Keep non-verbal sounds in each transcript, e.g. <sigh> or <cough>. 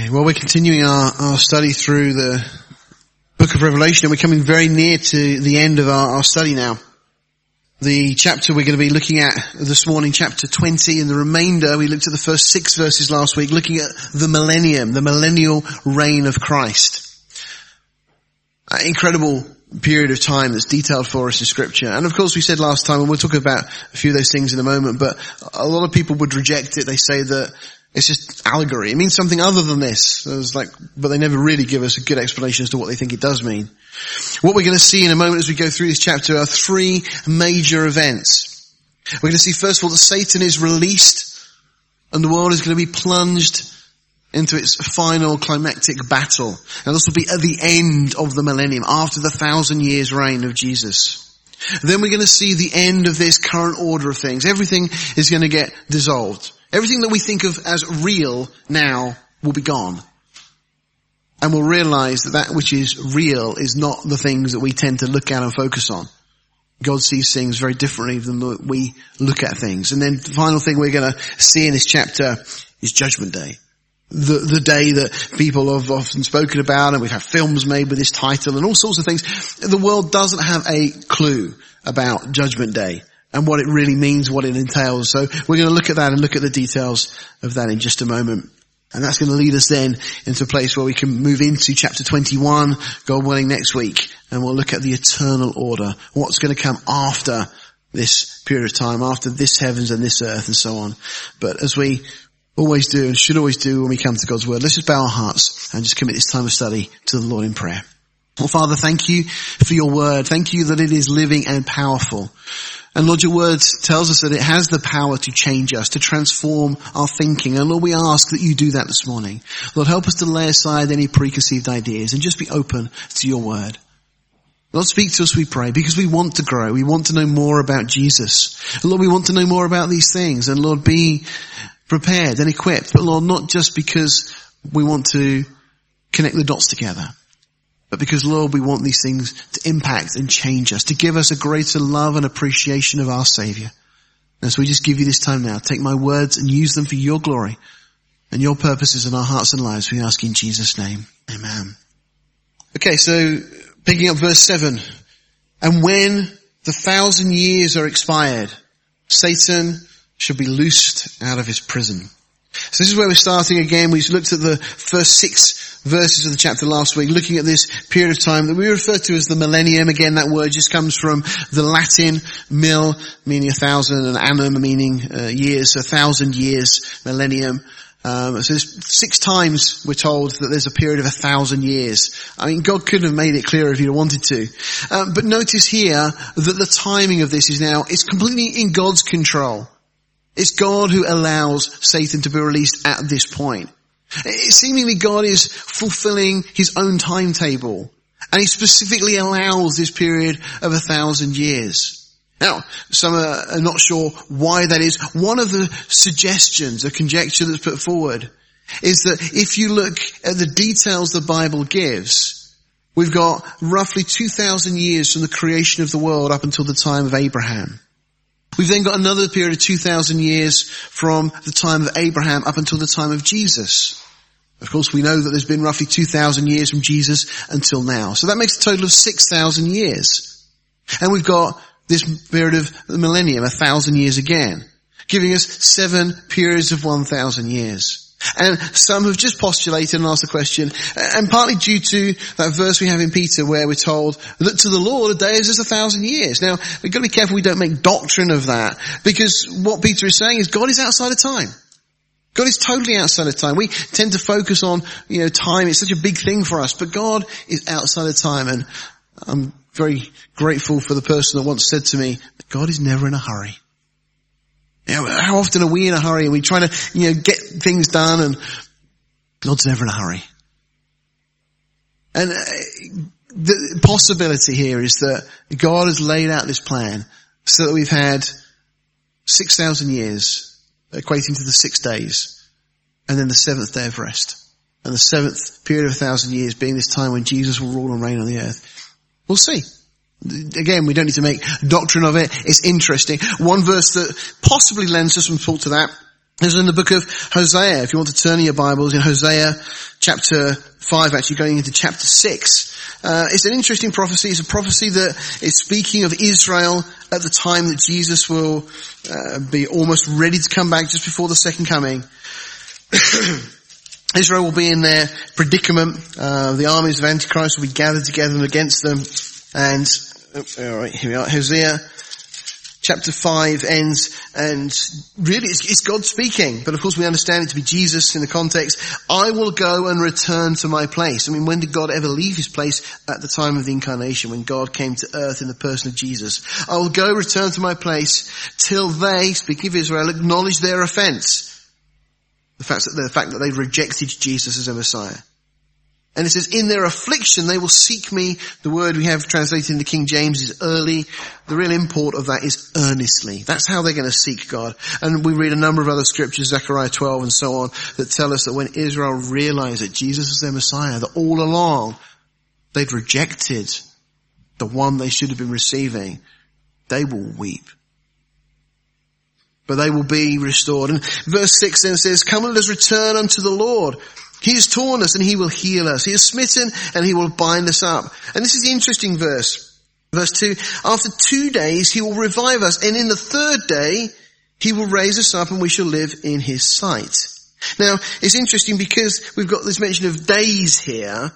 Okay, well we're continuing our, our study through the book of Revelation and we're coming very near to the end of our, our study now. The chapter we're going to be looking at this morning, chapter 20, and the remainder, we looked at the first six verses last week, looking at the millennium, the millennial reign of Christ. An incredible period of time that's detailed for us in scripture. And of course we said last time, and we'll talk about a few of those things in a moment, but a lot of people would reject it. They say that it's just allegory. It means something other than this. It's like, but they never really give us a good explanation as to what they think it does mean. What we're going to see in a moment as we go through this chapter are three major events. We're going to see first of all that Satan is released and the world is going to be plunged into its final climactic battle. And this will be at the end of the millennium, after the thousand years reign of Jesus. Then we're going to see the end of this current order of things. Everything is going to get dissolved. Everything that we think of as real now will be gone. And we'll realize that that which is real is not the things that we tend to look at and focus on. God sees things very differently than we look at things. And then the final thing we're going to see in this chapter is Judgment Day. The, the day that people have often spoken about and we've had films made with this title and all sorts of things. The world doesn't have a clue about Judgment Day and what it really means, what it entails. So we're going to look at that and look at the details of that in just a moment. And that's going to lead us then into a place where we can move into chapter 21, God willing, next week. And we'll look at the eternal order. What's going to come after this period of time, after this heavens and this earth and so on. But as we always do and should always do when we come to God's word, let's just bow our hearts and just commit this time of study to the Lord in prayer. Well, Father, thank you for your word. Thank you that it is living and powerful. And Lord, your word tells us that it has the power to change us, to transform our thinking. And Lord, we ask that you do that this morning. Lord, help us to lay aside any preconceived ideas and just be open to your word. Lord, speak to us, we pray, because we want to grow. We want to know more about Jesus. And Lord, we want to know more about these things. And Lord, be prepared and equipped. But Lord, not just because we want to connect the dots together but because Lord, we want these things to impact and change us, to give us a greater love and appreciation of our Savior. And so we just give you this time now. Take my words and use them for your glory and your purposes in our hearts and lives. We ask in Jesus' name. Amen. Okay, so picking up verse seven. And when the thousand years are expired, Satan shall be loosed out of his prison. So this is where we're starting again. We looked at the first six verses of the chapter last week, looking at this period of time that we refer to as the millennium. Again, that word just comes from the Latin mil, meaning a thousand, and annum, meaning uh, years, so a thousand years, millennium. Um, so six times we're told that there's a period of a thousand years. I mean, God couldn't have made it clearer if He'd wanted to. Um, but notice here that the timing of this is now, it's completely in God's control. It's God who allows Satan to be released at this point. Seemingly God is fulfilling his own timetable and he specifically allows this period of a thousand years. Now, some are not sure why that is. One of the suggestions, a conjecture that's put forward, is that if you look at the details the Bible gives, we've got roughly 2,000 years from the creation of the world up until the time of Abraham. We've then got another period of 2,000 years from the time of Abraham up until the time of Jesus. Of course, we know that there's been roughly 2,000 years from Jesus until now. So that makes a total of 6,000 years. And we've got this period of the millennium, a thousand years again, giving us seven periods of 1,000 years. And some have just postulated and asked the question, and partly due to that verse we have in Peter where we're told that to the Lord a day is as a thousand years. Now, we've got to be careful we don't make doctrine of that, because what Peter is saying is God is outside of time. God is totally outside of time. We tend to focus on, you know, time. It's such a big thing for us, but God is outside of time. And I'm very grateful for the person that once said to me, God is never in a hurry. You know, how often are we in a hurry and we try to, you know, get things done and God's never in a hurry. And uh, the possibility here is that God has laid out this plan so that we've had 6,000 years equating to the six days, and then the seventh day of rest. And the seventh period of a thousand years being this time when Jesus will rule and reign on the earth. We'll see. Again, we don't need to make doctrine of it. It's interesting. One verse that possibly lends us some thought to that is in the book of Hosea. If you want to turn in your Bibles in Hosea chapter 5, actually going into chapter 6. Uh, it's an interesting prophecy. It's a prophecy that is speaking of Israel at the time that Jesus will uh, be almost ready to come back just before the second coming. <coughs> Israel will be in their predicament. Uh, the armies of Antichrist will be gathered together against them. And, oh, all right, here we are. Hosea chapter 5 ends and really it's, it's, God speaking, but of course we understand it to be Jesus in the context. I will go and return to my place. I mean, when did God ever leave his place? At the time of the incarnation, when God came to earth in the person of Jesus. I will go return to my place till they, speaking of Israel, acknowledge their offense. The fact that, the fact that they rejected Jesus as a Messiah. And it says, in their affliction they will seek me. The word we have translated in the King James is early. The real import of that is earnestly. That's how they're going to seek God. And we read a number of other scriptures, Zechariah 12 and so on, that tell us that when Israel realized that Jesus is their Messiah, that all along they'd rejected the one they should have been receiving, they will weep. But they will be restored. And verse 6 then says, Come and let us return unto the Lord. He has torn us and he will heal us. He has smitten and he will bind us up. And this is the interesting verse. Verse 2, after two days he will revive us and in the third day he will raise us up and we shall live in his sight. Now, it's interesting because we've got this mention of days here.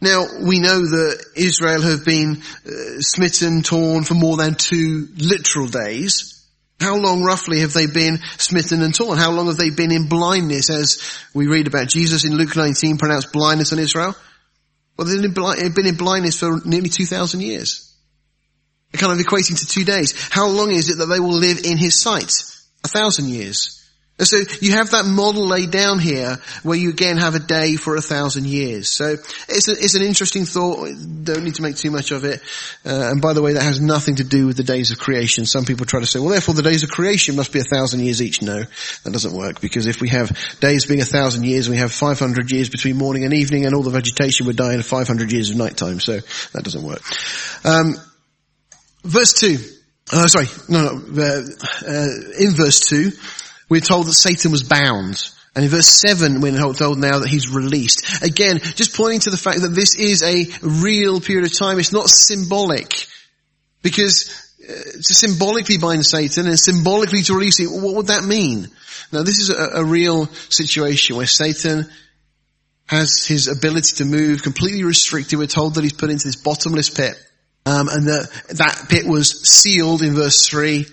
Now, we know that Israel have been uh, smitten, torn for more than two literal days. How long roughly have they been smitten and torn? How long have they been in blindness as we read about Jesus in Luke 19 pronounced blindness on Israel? Well, they've been in blindness for nearly 2,000 years. Kind of equating to two days. How long is it that they will live in his sight? A thousand years. And so you have that model laid down here where you again have a day for a thousand years. So it's, a, it's an interesting thought. Don't need to make too much of it. Uh, and by the way, that has nothing to do with the days of creation. Some people try to say, well therefore the days of creation must be a thousand years each. No, that doesn't work because if we have days being a thousand years, we have 500 years between morning and evening and all the vegetation would die in 500 years of night time. So that doesn't work. Um, verse 2. Uh, sorry, no, no, uh, uh, in verse 2, we're told that Satan was bound. And in verse 7, we're told now that he's released. Again, just pointing to the fact that this is a real period of time. It's not symbolic. Because uh, to symbolically bind Satan and symbolically to release him, what would that mean? Now this is a, a real situation where Satan has his ability to move completely restricted. We're told that he's put into this bottomless pit. Um, and that, that pit was sealed in verse 3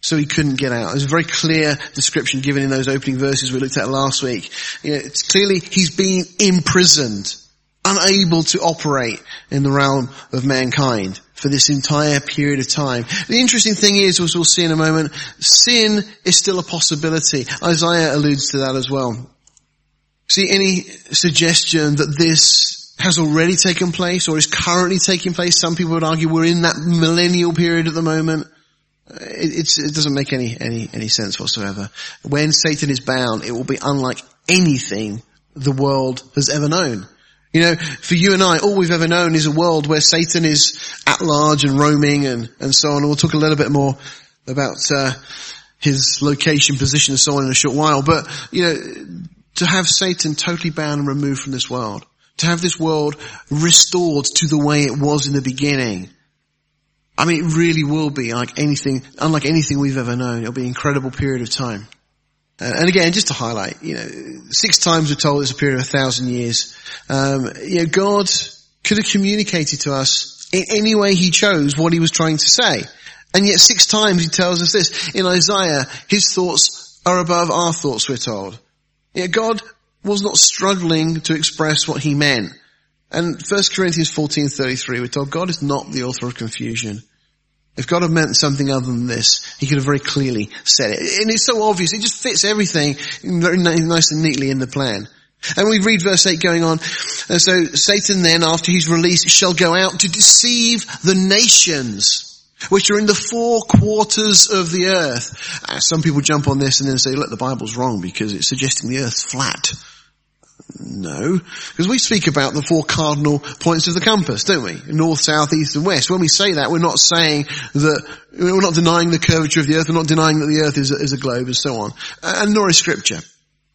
so he couldn't get out. There's a very clear description given in those opening verses we looked at last week. You know, it's clearly he's being imprisoned, unable to operate in the realm of mankind for this entire period of time. The interesting thing is, as we'll see in a moment, sin is still a possibility. Isaiah alludes to that as well. See any suggestion that this has already taken place or is currently taking place? Some people would argue we're in that millennial period at the moment. It, it, doesn't make any, any, any sense whatsoever. When Satan is bound, it will be unlike anything the world has ever known. You know, for you and I, all we've ever known is a world where Satan is at large and roaming and, and so on. We'll talk a little bit more about, uh, his location, position and so on in a short while. But, you know, to have Satan totally bound and removed from this world, to have this world restored to the way it was in the beginning, I mean, it really will be like anything, unlike anything we've ever known. It'll be an incredible period of time. Uh, and again, just to highlight, you know, six times we're told it's a period of a thousand years. Um, you know, God could have communicated to us in any way He chose what He was trying to say. And yet six times He tells us this. In Isaiah, His thoughts are above our thoughts, we're told. Know, God was not struggling to express what He meant. And 1 Corinthians 14.33, we're told God is not the author of confusion. If God had meant something other than this, He could have very clearly said it. And it's so obvious, it just fits everything very nice and neatly in the plan. And we read verse 8 going on. And so Satan then, after he's released, shall go out to deceive the nations, which are in the four quarters of the earth. Uh, some people jump on this and then say, look, the Bible's wrong because it's suggesting the earth's flat. No, because we speak about the four cardinal points of the compass, don't we? North, south, east and west. When we say that, we're not saying that, we're not denying the curvature of the earth, we're not denying that the earth is a, is a globe and so on. And nor is scripture.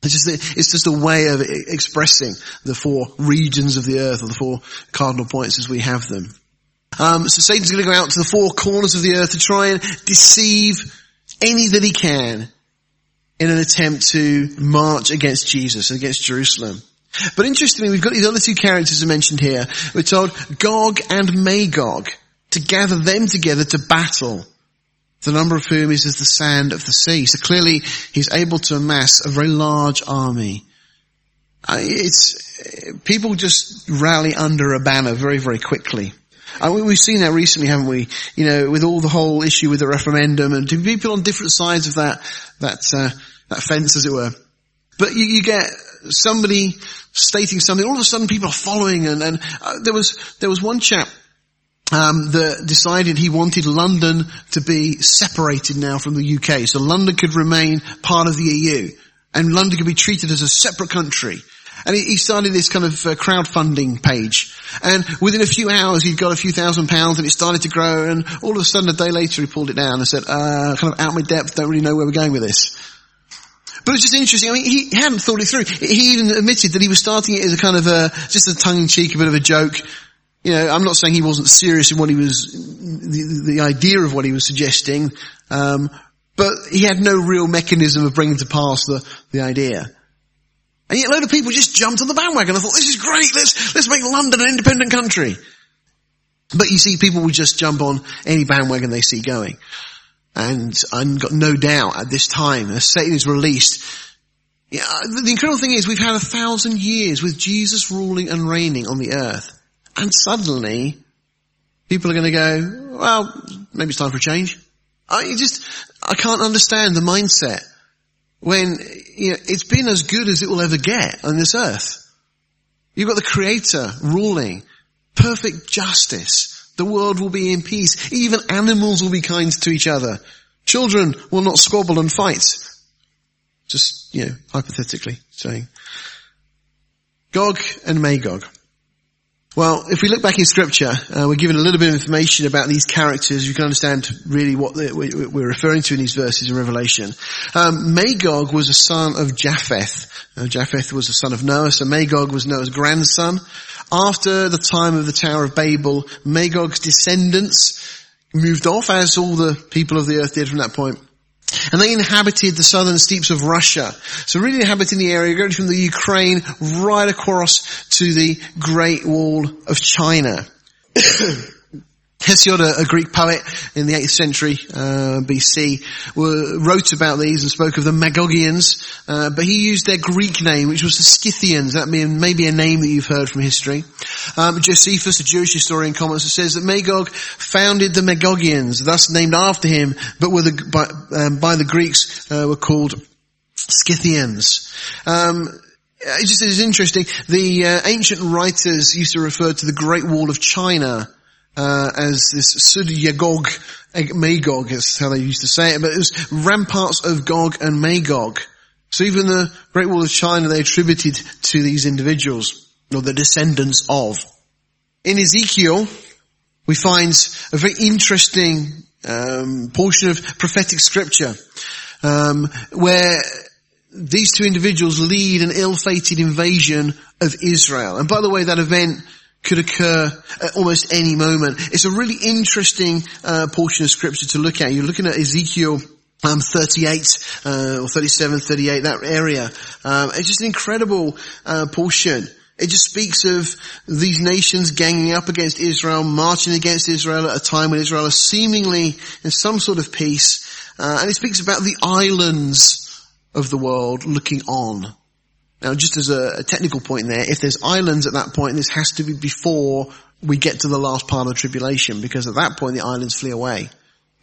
It's just, a, it's just a way of expressing the four regions of the earth or the four cardinal points as we have them. Um, so Satan's going to go out to the four corners of the earth to try and deceive any that he can in an attempt to march against Jesus, and against Jerusalem. But interestingly, we've got these other two characters mentioned here. We're told Gog and Magog to gather them together to battle, the number of whom is as the sand of the sea. So clearly he's able to amass a very large army. Uh, it's, people just rally under a banner very, very quickly. And we've seen that recently, haven't we? You know, with all the whole issue with the referendum and people on different sides of that, that, uh, that fence as it were. But you, you, get somebody stating something, all of a sudden people are following and, and uh, there was, there was one chap um, that decided he wanted London to be separated now from the UK, so London could remain part of the EU, and London could be treated as a separate country. And he started this kind of uh, crowdfunding page. And within a few hours he'd got a few thousand pounds and it started to grow and all of a sudden a day later he pulled it down and said, uh, kind of out my depth, don't really know where we're going with this. But it's just interesting. I mean, he hadn't thought it through. He even admitted that he was starting it as a kind of a, just a tongue-in-cheek, a bit of a joke. You know, I'm not saying he wasn't serious in what he was, the, the idea of what he was suggesting, um, but he had no real mechanism of bringing to pass the, the idea. And yet a load of people just jumped on the bandwagon. I thought, this is great, let's, let's make London an independent country. But you see, people would just jump on any bandwagon they see going. And I've got no doubt at this time, as Satan is released, yeah, uh, the incredible thing is we've had a thousand years with Jesus ruling and reigning on the earth. And suddenly, people are going to go, well, maybe it's time for a change. I just, I can't understand the mindset when you know, it's been as good as it will ever get on this earth. You've got the creator ruling, perfect justice. The world will be in peace. Even animals will be kind to each other. Children will not squabble and fight. Just, you know, hypothetically saying. Gog and Magog. Well, if we look back in scripture, uh, we're given a little bit of information about these characters. You can understand really what the, we're referring to in these verses in Revelation. Um, Magog was a son of Japheth. Uh, Japheth was a son of Noah, so Magog was Noah's grandson. After the time of the Tower of Babel, Magog's descendants moved off, as all the people of the earth did from that point. And they inhabited the southern steppes of Russia. So really inhabiting the area going from the Ukraine right across to the Great Wall of China. <coughs> Hesiod, a, Greek poet in the 8th century uh, BC, were, wrote about these and spoke of the Magogians, uh, but he used their Greek name, which was the Scythians. That may, may be a name that you've heard from history. Um, Josephus, a Jewish historian, comments and says that Magog founded the Magogians, thus named after him, but were the, by, um, by the Greeks uh, were called Scythians. Um, it just is interesting. The uh, ancient writers used to refer to the Great Wall of China uh, as this Sud Yagog, Magog is how they used to say it, but it was ramparts of Gog and Magog. So even the Great Wall of China they attributed to these individuals, or the descendants of. In Ezekiel, we find a very interesting um, portion of prophetic scripture um, where these two individuals lead an ill-fated invasion of Israel. And by the way, that event could occur at almost any moment. It's a really interesting uh, portion of scripture to look at. You're looking at Ezekiel um, 38 uh, or 37, 38, that area. Um, it's just an incredible uh, portion. It just speaks of these nations ganging up against Israel, marching against Israel at a time when Israel is seemingly in some sort of peace. Uh, and it speaks about the islands of the world looking on. Now, just as a, a technical point there, if there's islands at that point, this has to be before we get to the last part of tribulation, because at that point the islands flee away.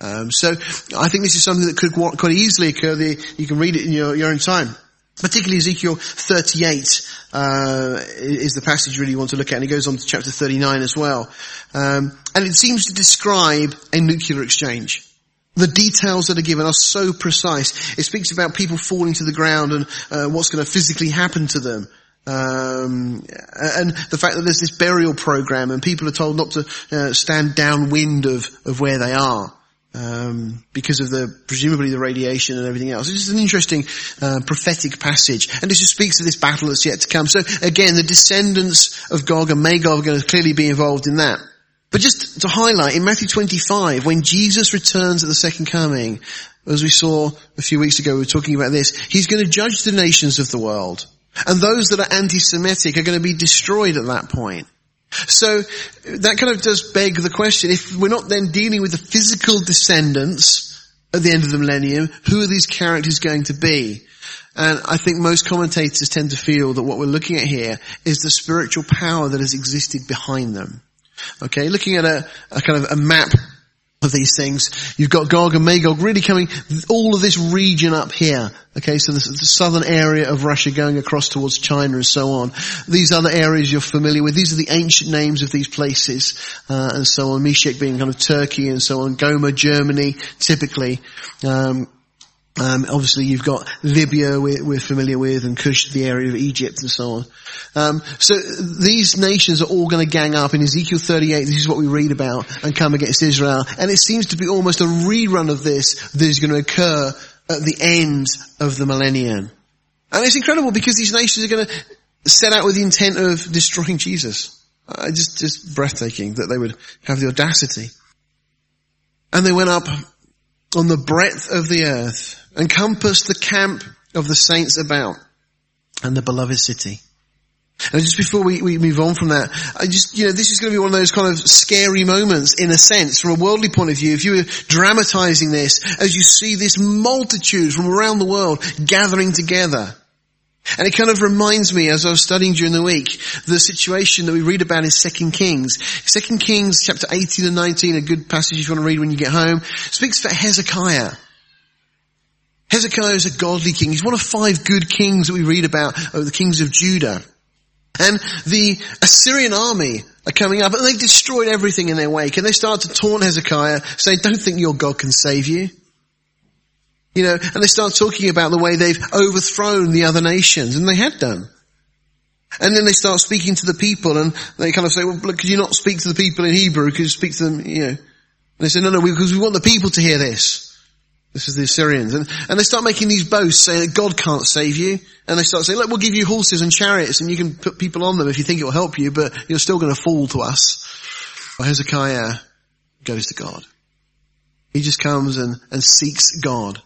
Um, so I think this is something that could quite easily occur. The, you can read it in your, your own time. Particularly Ezekiel 38 uh, is the passage you really want to look at, and it goes on to chapter 39 as well. Um, and it seems to describe a nuclear exchange. The details that are given are so precise. It speaks about people falling to the ground and uh, what's going to physically happen to them. Um, and the fact that there's this burial program and people are told not to uh, stand downwind of, of where they are. Um, because of the presumably the radiation and everything else. It's just an interesting uh, prophetic passage, and it just speaks of this battle that's yet to come. So again, the descendants of Gog and Magog are going to clearly be involved in that. But just to highlight, in Matthew 25, when Jesus returns at the second coming, as we saw a few weeks ago, we were talking about this, he's going to judge the nations of the world. And those that are anti-Semitic are going to be destroyed at that point. So that kind of does beg the question, if we're not then dealing with the physical descendants at the end of the millennium, who are these characters going to be? And I think most commentators tend to feel that what we're looking at here is the spiritual power that has existed behind them. Okay, looking at a, a kind of a map of these things. You've got Gog and Magog really coming, all of this region up here. Okay, so the southern area of Russia going across towards China and so on. These other areas you're familiar with. These are the ancient names of these places, uh, and so on. Meshech being kind of Turkey and so on. Gomer, Germany, typically. Um, um, obviously you've got Libya we're, we're, familiar with and Cush, the area of Egypt and so on. Um, so these nations are all going to gang up in Ezekiel 38. This is what we read about and come against Israel. And it seems to be almost a rerun of this that is going to occur at the end of the millennium. And it's incredible because these nations are going to set out with the intent of destroying Jesus. Uh, just, just breathtaking that they would have the audacity. And they went up on the breadth of the earth encompass the camp of the saints about and the beloved city. And just before we, we move on from that, I just, you know, this is going to be one of those kind of scary moments in a sense from a worldly point of view. If you were dramatizing this as you see this multitude from around the world gathering together. And it kind of reminds me as I was studying during the week, the situation that we read about in 2 Kings. 2 Kings chapter 18 and 19, a good passage if you want to read when you get home, speaks about Hezekiah. Hezekiah is a godly king. He's one of five good kings that we read about, of the kings of Judah. And the Assyrian army are coming up and they've destroyed everything in their wake and they start to taunt Hezekiah saying, don't think your God can save you. You know, and they start talking about the way they've overthrown the other nations and they had done. And then they start speaking to the people and they kind of say, well, look, could you not speak to the people in Hebrew? Could you speak to them, you know? And they say, no, no, because we want the people to hear this. This is the Assyrians. And, and they start making these boasts saying that God can't save you. And they start saying, look, we'll give you horses and chariots and you can put people on them if you think it will help you, but you're still going to fall to us. Well, Hezekiah goes to God. He just comes and, and seeks God.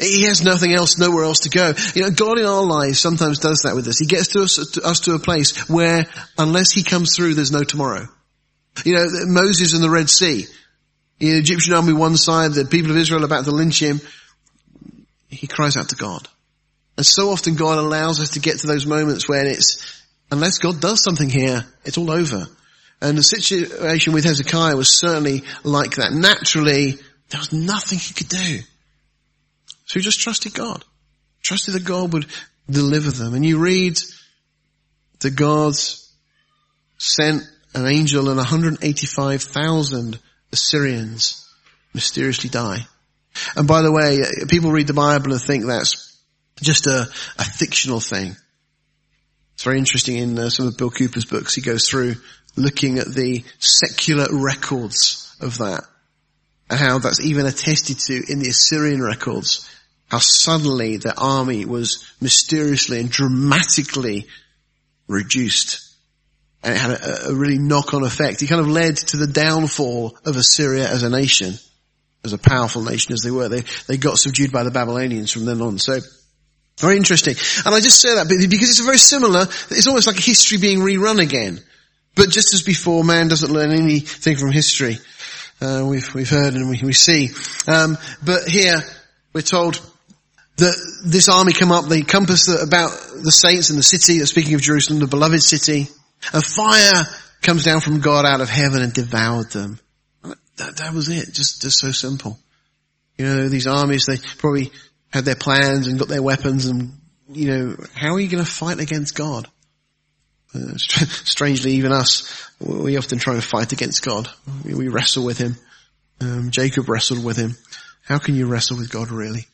He has nothing else, nowhere else to go. You know, God in our lives sometimes does that with us. He gets to us, to us to a place where unless He comes through, there's no tomorrow. You know, Moses in the Red Sea. The Egyptian army one side, the people of Israel about to lynch him. He cries out to God. And so often God allows us to get to those moments where it's, unless God does something here, it's all over. And the situation with Hezekiah was certainly like that. Naturally, there was nothing he could do. So he just trusted God. Trusted that God would deliver them. And you read that God sent an angel and 185,000 Assyrians mysteriously die. And by the way, people read the Bible and think that's just a, a fictional thing. It's very interesting in uh, some of Bill Cooper's books. He goes through looking at the secular records of that and how that's even attested to in the Assyrian records. How suddenly the army was mysteriously and dramatically reduced and it had a, a really knock-on effect. It kind of led to the downfall of Assyria as a nation, as a powerful nation as they were. They, they got subdued by the Babylonians from then on. So, very interesting. And I just say that because it's very similar, it's almost like history being rerun again. But just as before, man doesn't learn anything from history. Uh, we've, we've heard and we, we see. Um, but here, we're told that this army come up, they compass the, about the saints in the city, speaking of Jerusalem, the beloved city. A fire comes down from God out of heaven and devoured them. That, that was it. Just, just so simple. You know, these armies, they probably had their plans and got their weapons and, you know, how are you going to fight against God? Uh, strangely, even us, we often try and fight against God. We, we wrestle with Him. Um, Jacob wrestled with Him. How can you wrestle with God really?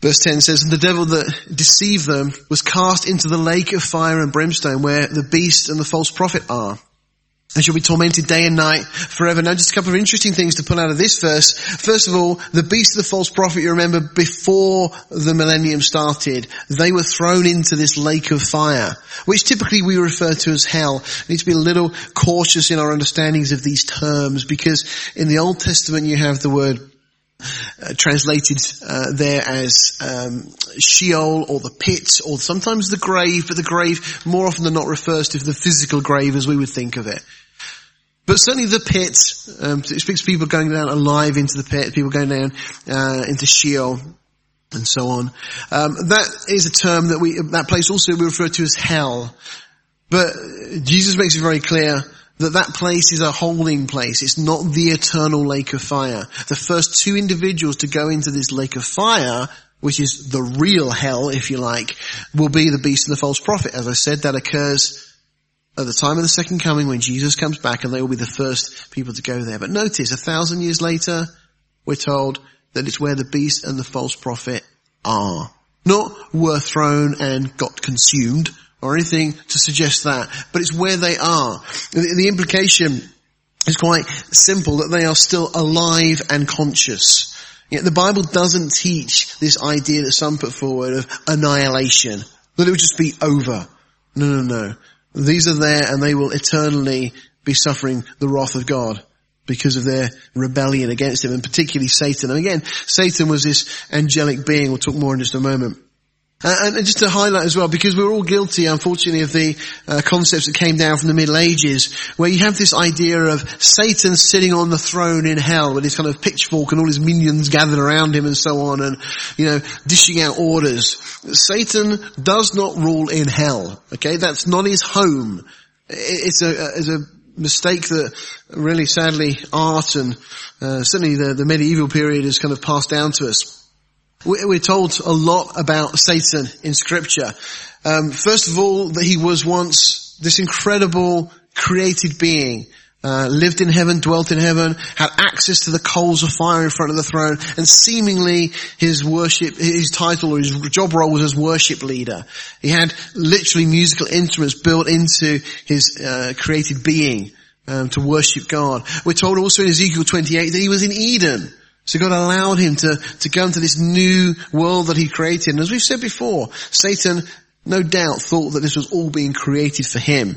Verse 10 says, And the devil that deceived them was cast into the lake of fire and brimstone where the beast and the false prophet are. And shall be tormented day and night forever. Now just a couple of interesting things to pull out of this verse. First of all, the beast of the false prophet, you remember before the millennium started, they were thrown into this lake of fire, which typically we refer to as hell. We need to be a little cautious in our understandings of these terms because in the Old Testament you have the word uh, translated uh, there as um, Sheol or the pit or sometimes the grave, but the grave more often than not refers to the physical grave as we would think of it. But certainly the pit, um, it speaks of people going down alive into the pit, people going down uh, into Sheol and so on. Um, that is a term that we, that place also we refer to as hell. But Jesus makes it very clear that that place is a holding place. It's not the eternal lake of fire. The first two individuals to go into this lake of fire, which is the real hell, if you like, will be the beast and the false prophet. As I said, that occurs at the time of the second coming when Jesus comes back and they will be the first people to go there. But notice, a thousand years later, we're told that it's where the beast and the false prophet are. Not were thrown and got consumed, or anything to suggest that, but it's where they are. The, the implication is quite simple that they are still alive and conscious. Yet the Bible doesn't teach this idea that some put forward of annihilation, that it would just be over. No, no, no. These are there and they will eternally be suffering the wrath of God because of their rebellion against him and particularly Satan. And again, Satan was this angelic being. We'll talk more in just a moment. Uh, and just to highlight as well, because we're all guilty, unfortunately, of the uh, concepts that came down from the Middle Ages, where you have this idea of Satan sitting on the throne in hell with his kind of pitchfork and all his minions gathered around him and so on, and you know, dishing out orders. Satan does not rule in hell. Okay, that's not his home. It's a, it's a mistake that really, sadly, art and uh, certainly the, the medieval period has kind of passed down to us. We're told a lot about Satan in scripture. Um, first of all, that he was once this incredible created being, uh, lived in heaven, dwelt in heaven, had access to the coals of fire in front of the throne, and seemingly his worship, his title or his job role was as worship leader. He had literally musical instruments built into his uh, created being um, to worship God. We're told also in Ezekiel 28 that he was in Eden. So God allowed him to, to go into this new world that he created. And as we've said before, Satan no doubt thought that this was all being created for him.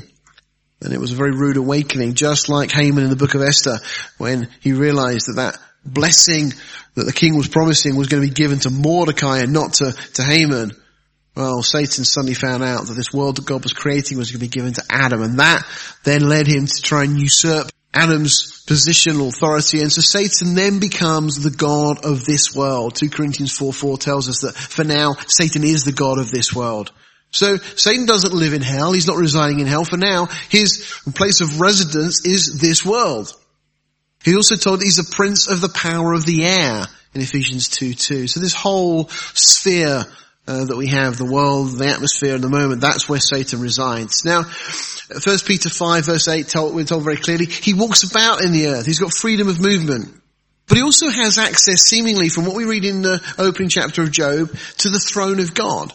And it was a very rude awakening, just like Haman in the book of Esther, when he realized that that blessing that the king was promising was going to be given to Mordecai and not to, to Haman. Well, Satan suddenly found out that this world that God was creating was going to be given to Adam, and that then led him to try and usurp Adam's position, authority, and so Satan then becomes the God of this world. 2 Corinthians 4 4 tells us that for now, Satan is the God of this world. So Satan doesn't live in hell, he's not residing in hell. For now, his place of residence is this world. He also told he's a prince of the power of the air in Ephesians 2 2. So this whole sphere uh, that we have, the world, the atmosphere, and the moment, that's where Satan resides. Now, First Peter 5 verse 8, told, we're told very clearly, he walks about in the earth. He's got freedom of movement. But he also has access seemingly from what we read in the opening chapter of Job to the throne of God.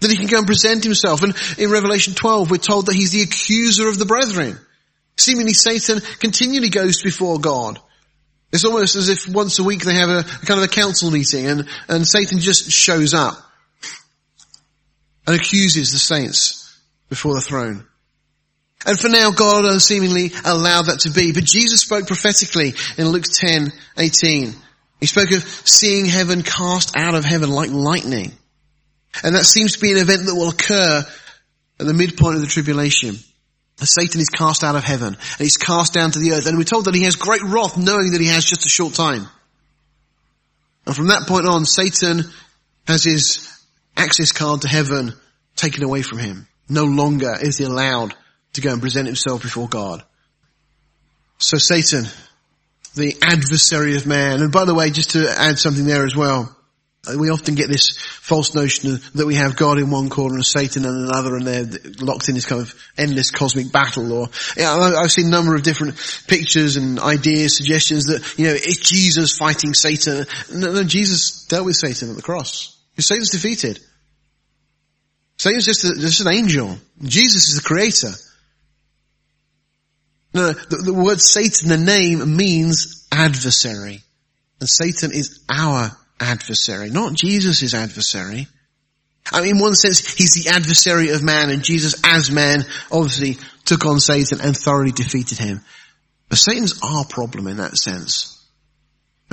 That he can go and present himself. And in Revelation 12 we're told that he's the accuser of the brethren. Seemingly Satan continually goes before God. It's almost as if once a week they have a, a kind of a council meeting and, and Satan just shows up and accuses the saints before the throne. And for now, God seemingly allowed that to be. But Jesus spoke prophetically in Luke 10, 18. He spoke of seeing heaven cast out of heaven like lightning. And that seems to be an event that will occur at the midpoint of the tribulation. Satan is cast out of heaven and he's cast down to the earth. And we're told that he has great wrath knowing that he has just a short time. And from that point on, Satan has his access card to heaven taken away from him. No longer is he allowed to go and present himself before God. So Satan, the adversary of man, and by the way, just to add something there as well, we often get this false notion that we have God in one corner and Satan in another and they're locked in this kind of endless cosmic battle or, yeah, I've seen a number of different pictures and ideas, suggestions that, you know, it's Jesus fighting Satan. No, no, Jesus dealt with Satan at the cross. Satan's defeated. Satan's just, a, just an angel. Jesus is the creator. No, the, the word Satan, the name means adversary. And Satan is our adversary, not Jesus' adversary. I mean, in one sense, he's the adversary of man and Jesus as man obviously took on Satan and thoroughly defeated him. But Satan's our problem in that sense.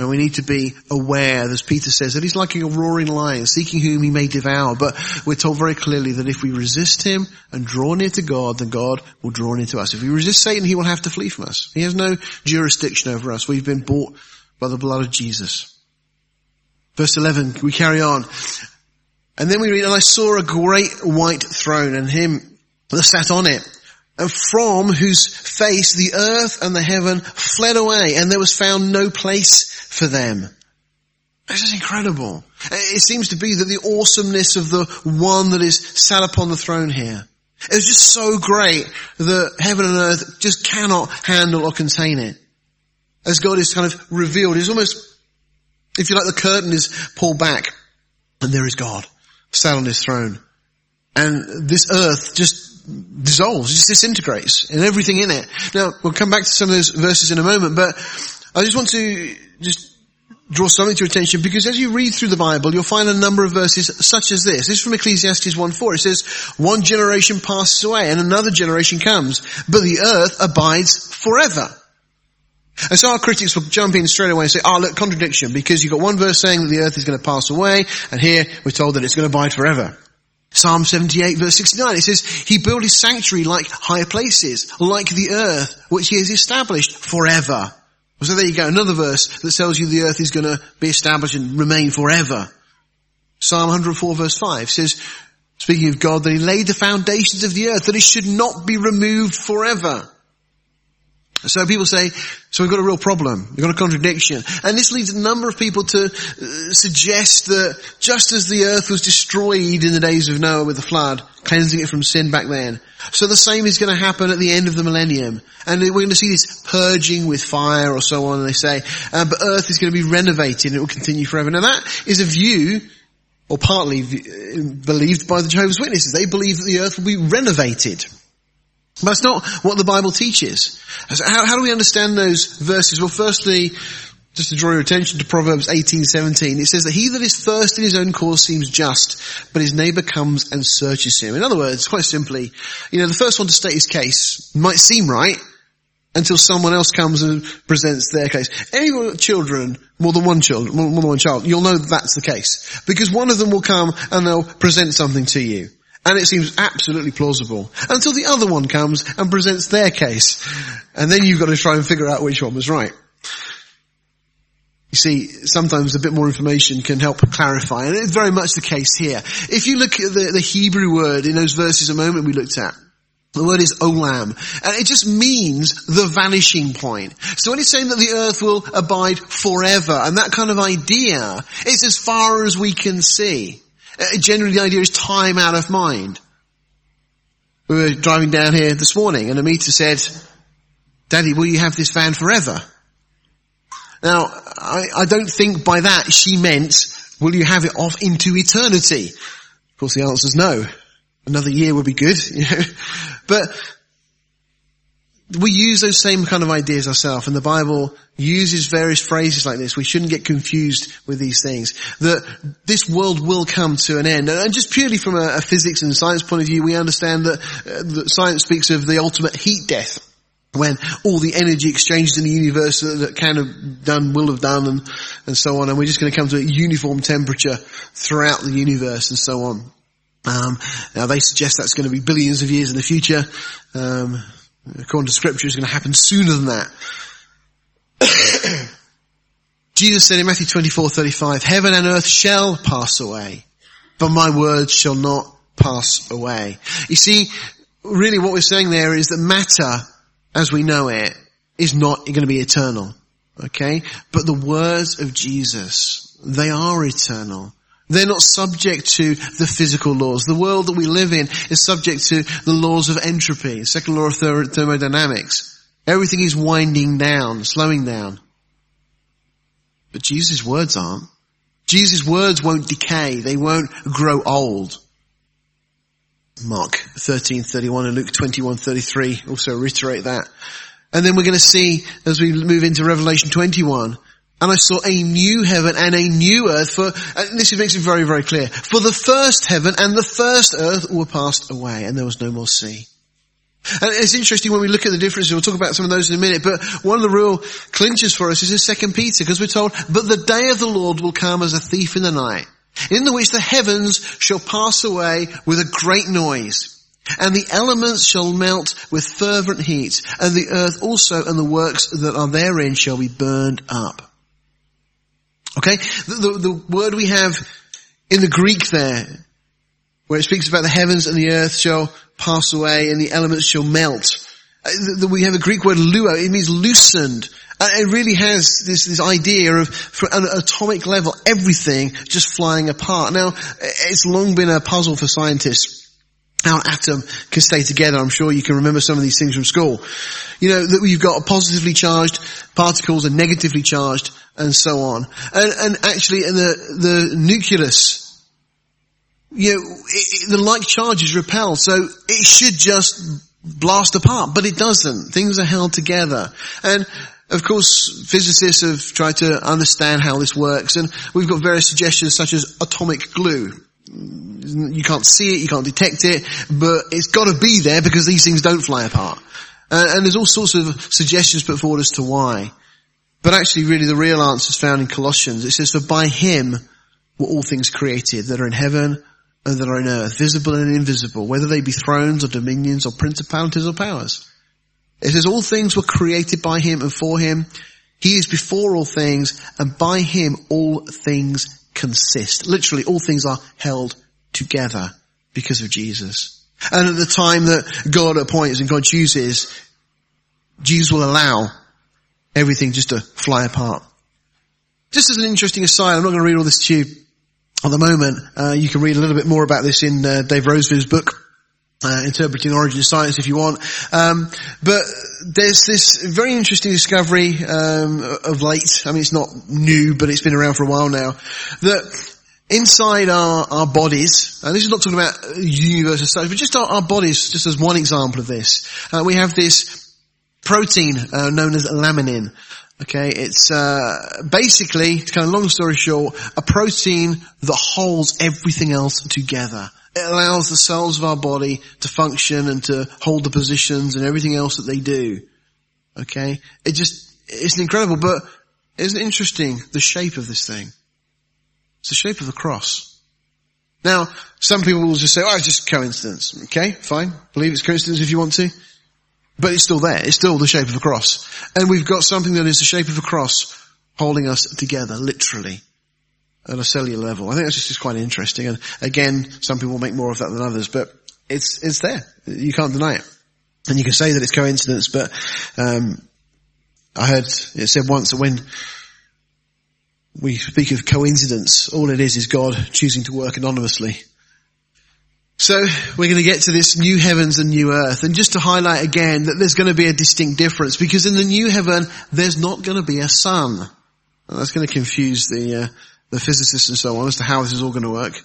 And we need to be aware, as Peter says, that he's like a roaring lion, seeking whom he may devour. But we're told very clearly that if we resist him and draw near to God, then God will draw near to us. If we resist Satan, he will have to flee from us. He has no jurisdiction over us. We've been bought by the blood of Jesus. Verse 11, we carry on. And then we read, and I saw a great white throne and him that sat on it from whose face the earth and the heaven fled away and there was found no place for them. This is incredible. It seems to be that the awesomeness of the one that is sat upon the throne here is just so great that heaven and earth just cannot handle or contain it. As God is kind of revealed, it's almost, if you like, the curtain is pulled back and there is God sat on his throne. And this earth just dissolves, it just disintegrates and everything in it. Now, we'll come back to some of those verses in a moment, but I just want to just draw something to your attention because as you read through the Bible, you'll find a number of verses such as this. This is from Ecclesiastes 1.4. It says, one generation passes away and another generation comes, but the earth abides forever. And so our critics will jump in straight away and say, oh look, contradiction, because you've got one verse saying that the earth is going to pass away, and here we're told that it's going to abide forever. Psalm 78 verse 69, it says, He built His sanctuary like higher places, like the earth, which He has established forever. So there you go, another verse that tells you the earth is going to be established and remain forever. Psalm 104 verse 5 says, speaking of God, that He laid the foundations of the earth, that it should not be removed forever. So people say, so we've got a real problem. We've got a contradiction. And this leads a number of people to uh, suggest that just as the earth was destroyed in the days of Noah with the flood, cleansing it from sin back then, so the same is going to happen at the end of the millennium. And we're going to see this purging with fire or so on, they say. Uh, but earth is going to be renovated and it will continue forever. Now that is a view or partly uh, believed by the Jehovah's Witnesses. They believe that the earth will be renovated. That's not what the Bible teaches. How, how do we understand those verses? Well, firstly, just to draw your attention to Proverbs 18:17, it says that he that is first in his own cause seems just, but his neighbor comes and searches him. In other words, quite simply, you know, the first one to state his case might seem right until someone else comes and presents their case. Any children, more than one child, more than one child, you'll know that that's the case. Because one of them will come and they'll present something to you. And it seems absolutely plausible. Until the other one comes and presents their case. And then you've got to try and figure out which one was right. You see, sometimes a bit more information can help clarify, and it's very much the case here. If you look at the, the Hebrew word in those verses a moment we looked at, the word is olam, and it just means the vanishing point. So when it's saying that the earth will abide forever, and that kind of idea, it's as far as we can see. Uh, generally the idea is time out of mind. We were driving down here this morning and Amita said, Daddy, will you have this van forever? Now, I, I don't think by that she meant, will you have it off into eternity? Of course the answer is no. Another year would be good, <laughs> you know. But we use those same kind of ideas ourselves and the Bible uses various phrases like this. We shouldn't get confused with these things. That this world will come to an end. And just purely from a, a physics and science point of view, we understand that, uh, that science speaks of the ultimate heat death when all the energy exchanges in the universe that can have done, will have done, and, and so on, and we're just going to come to a uniform temperature throughout the universe and so on. Um, now they suggest that's going to be billions of years in the future. Um, according to scripture, it's going to happen sooner than that. <coughs> Jesus said in Matthew 24, 35, heaven and earth shall pass away, but my words shall not pass away. You see, really what we're saying there is that matter, as we know it, is not going to be eternal. Okay? But the words of Jesus, they are eternal. They're not subject to the physical laws. The world that we live in is subject to the laws of entropy, second law of thermodynamics. Everything is winding down, slowing down. But Jesus' words aren't. Jesus' words won't decay. They won't grow old. Mark 13:31 and Luke 21:33 also reiterate that. And then we're going to see as we move into Revelation 21, and I saw a new heaven and a new earth for, and this makes it very, very clear, for the first heaven and the first earth were passed away and there was no more sea. And it's interesting when we look at the differences, we'll talk about some of those in a minute, but one of the real clinches for us is in second Peter, because we're told, but the day of the Lord will come as a thief in the night, in the which the heavens shall pass away with a great noise, and the elements shall melt with fervent heat, and the earth also and the works that are therein shall be burned up. Okay? The, the, the word we have in the Greek there, where it speaks about the heavens and the earth shall pass away and the elements shall melt. Uh, we have a Greek word luo, it means loosened. And it really has this, this idea of, for an atomic level, everything just flying apart. Now, it's long been a puzzle for scientists how an atom can stay together. I'm sure you can remember some of these things from school. You know, that you've got positively charged particles and negatively charged and so on. And, and actually in the, the nucleus, you know, it, it, the like charges repel, so it should just blast apart, but it doesn't. Things are held together. And of course, physicists have tried to understand how this works, and we've got various suggestions such as atomic glue. You can't see it, you can't detect it, but it's got to be there because these things don't fly apart. Uh, and there's all sorts of suggestions put forward as to why. But actually, really, the real answer is found in Colossians. It says, "For by Him were all things created that are in heaven and that are on earth, visible and invisible, whether they be thrones or dominions or principalities or powers. It says all things were created by him and for him. He is before all things and by him all things consist. Literally all things are held together because of Jesus. And at the time that God appoints and God chooses, Jesus will allow everything just to fly apart. Just as an interesting aside, I'm not going to read all this to you at the moment. Uh, you can read a little bit more about this in uh, Dave Rosevear's book. Uh, interpreting origin of science if you want. Um, but there's this very interesting discovery um, of late. I mean, it's not new, but it's been around for a while now. That inside our, our bodies, and this is not talking about as such, but just our, our bodies, just as one example of this, uh, we have this protein uh, known as laminin. Okay, it's uh, basically, to kind of long story short, a protein that holds everything else together. It allows the cells of our body to function and to hold the positions and everything else that they do. Okay, it just it's incredible, but isn't interesting the shape of this thing? It's the shape of a cross. Now, some people will just say, "Oh, it's just coincidence." Okay, fine, believe it's coincidence if you want to. But it's still there. It's still the shape of a cross. And we've got something that is the shape of a cross holding us together, literally, at a cellular level. I think that's just quite interesting. And again, some people make more of that than others, but it's, it's there. You can't deny it. And you can say that it's coincidence, but, um, I heard it said once that when we speak of coincidence, all it is is God choosing to work anonymously so we're going to get to this new heavens and new earth. And just to highlight again that there's going to be a distinct difference because in the new heaven, there's not going to be a sun. And that's going to confuse the, uh, the physicists and so on as to how this is all going to work.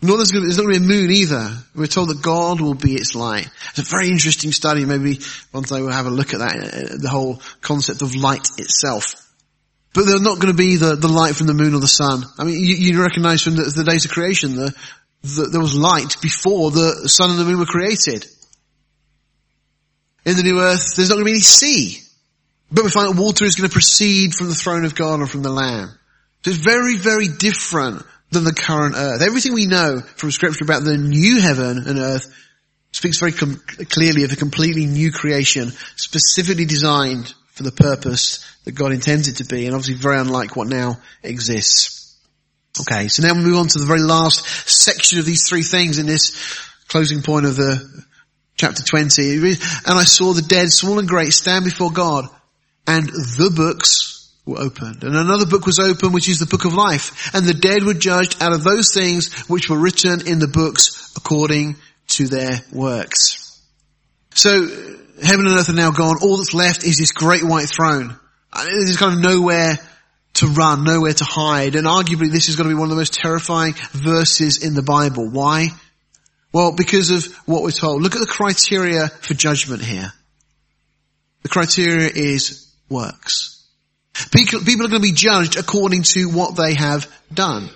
Nor there's, there's not going to be a moon either. We're told that God will be its light. It's a very interesting study. Maybe one day we'll have a look at that, uh, the whole concept of light itself. But they're not going to be the, the light from the moon or the sun. I mean, you, you recognize from the, the days of creation, the, that there was light before the sun and the moon were created. In the new earth, there's not going to be any sea. But we find that water is going to proceed from the throne of God or from the Lamb. So it's very, very different than the current earth. Everything we know from scripture about the new heaven and earth speaks very com- clearly of a completely new creation, specifically designed for the purpose that God intends it to be, and obviously very unlike what now exists. Okay, so now we move on to the very last section of these three things in this closing point of the chapter 20. And I saw the dead, small and great, stand before God, and the books were opened. And another book was opened, which is the book of life. And the dead were judged out of those things which were written in the books according to their works. So, heaven and earth are now gone. All that's left is this great white throne. There's kind of nowhere to run, nowhere to hide. And arguably this is going to be one of the most terrifying verses in the Bible. Why? Well, because of what we're told. Look at the criteria for judgment here. The criteria is works. People, are going to be judged according to what they have done.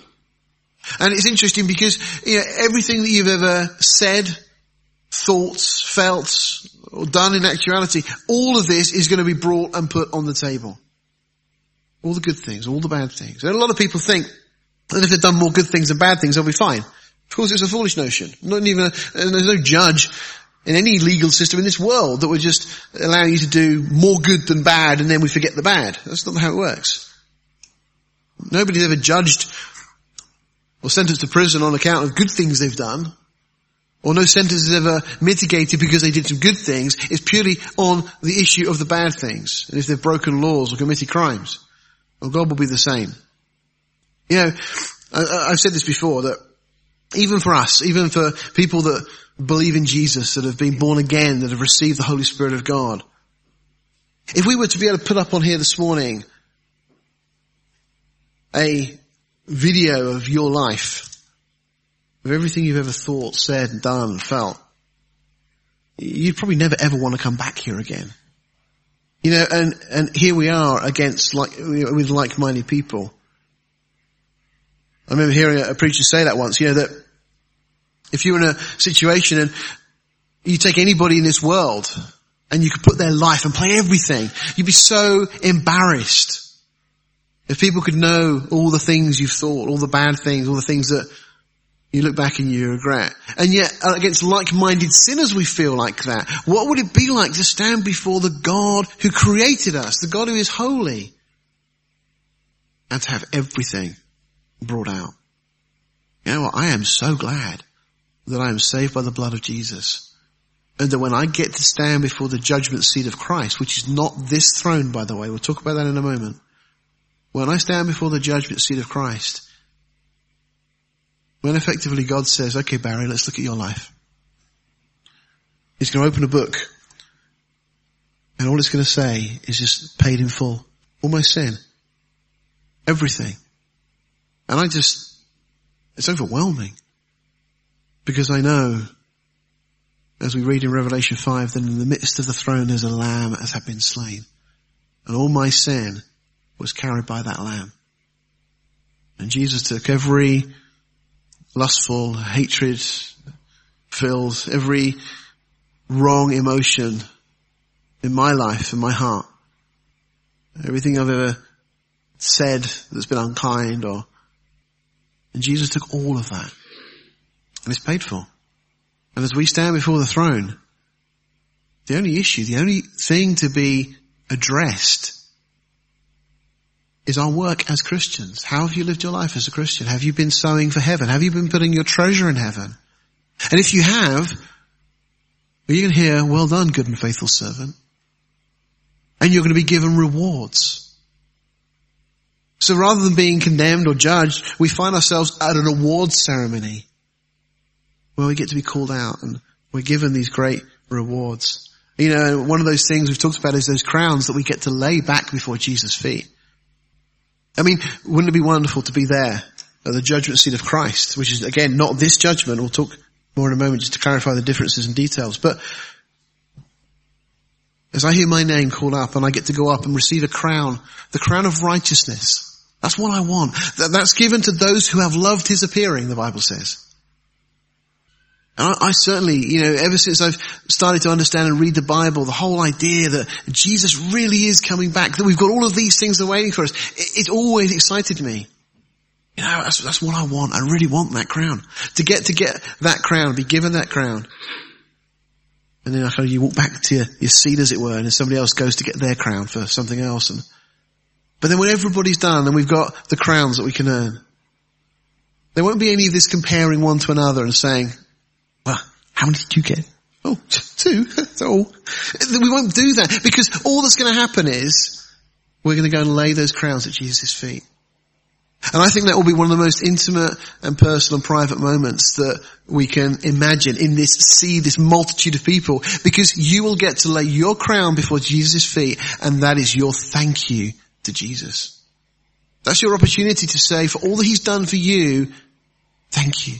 And it's interesting because you know, everything that you've ever said, thought, felt, or done in actuality, all of this is going to be brought and put on the table. All the good things, all the bad things. And a lot of people think that if they've done more good things than bad things, they'll be fine. Of course, it's a foolish notion. Not even, a, there's no judge in any legal system in this world that would just allow you to do more good than bad and then we forget the bad. That's not how it works. Nobody's ever judged or sentenced to prison on account of good things they've done. Or no sentence is ever mitigated because they did some good things. It's purely on the issue of the bad things. And if they've broken laws or committed crimes. Well, God will be the same. You know, I, I've said this before that even for us, even for people that believe in Jesus, that have been born again, that have received the Holy Spirit of God, if we were to be able to put up on here this morning a video of your life, of everything you've ever thought, said, done, felt, you'd probably never ever want to come back here again. You know, and, and here we are against like, with like-minded people. I remember hearing a preacher say that once, you know, that if you're in a situation and you take anybody in this world and you could put their life and play everything, you'd be so embarrassed. If people could know all the things you've thought, all the bad things, all the things that you look back and you regret. And yet, uh, against like-minded sinners we feel like that. What would it be like to stand before the God who created us, the God who is holy, and to have everything brought out? You know what? I am so glad that I am saved by the blood of Jesus. And that when I get to stand before the judgment seat of Christ, which is not this throne, by the way, we'll talk about that in a moment. When I stand before the judgment seat of Christ, when effectively God says, okay Barry, let's look at your life. He's going to open a book and all it's going to say is just paid in full. All my sin. Everything. And I just, it's overwhelming. Because I know, as we read in Revelation 5, that in the midst of the throne there's a lamb as had been slain. And all my sin was carried by that lamb. And Jesus took every lustful, hatred fills every wrong emotion in my life, in my heart. Everything I've ever said that's been unkind or, and Jesus took all of that and it's paid for. And as we stand before the throne, the only issue, the only thing to be addressed is our work as Christians. How have you lived your life as a Christian? Have you been sowing for heaven? Have you been putting your treasure in heaven? And if you have, well, you can hear, well done, good and faithful servant. And you're going to be given rewards. So rather than being condemned or judged, we find ourselves at an awards ceremony where we get to be called out and we're given these great rewards. You know, one of those things we've talked about is those crowns that we get to lay back before Jesus' feet. I mean, wouldn't it be wonderful to be there at the judgment seat of Christ, which is again not this judgment. We'll talk more in a moment just to clarify the differences and details. But as I hear my name called up and I get to go up and receive a crown, the crown of righteousness. That's what I want. That's given to those who have loved his appearing, the Bible says. And I, I, certainly, you know, ever since I've started to understand and read the Bible, the whole idea that Jesus really is coming back, that we've got all of these things waiting for us, it, it always excited me. You know, that's, that's what I want. I really want that crown. To get, to get that crown, be given that crown. And then after you walk back to your, your seat as it were, and then somebody else goes to get their crown for something else. And, but then when everybody's done and we've got the crowns that we can earn, there won't be any of this comparing one to another and saying, how many did you get? Oh, two. That's all. We won't do that because all that's going to happen is we're going to go and lay those crowns at Jesus' feet. And I think that will be one of the most intimate and personal and private moments that we can imagine in this sea, this multitude of people, because you will get to lay your crown before Jesus' feet and that is your thank you to Jesus. That's your opportunity to say, for all that he's done for you, thank you.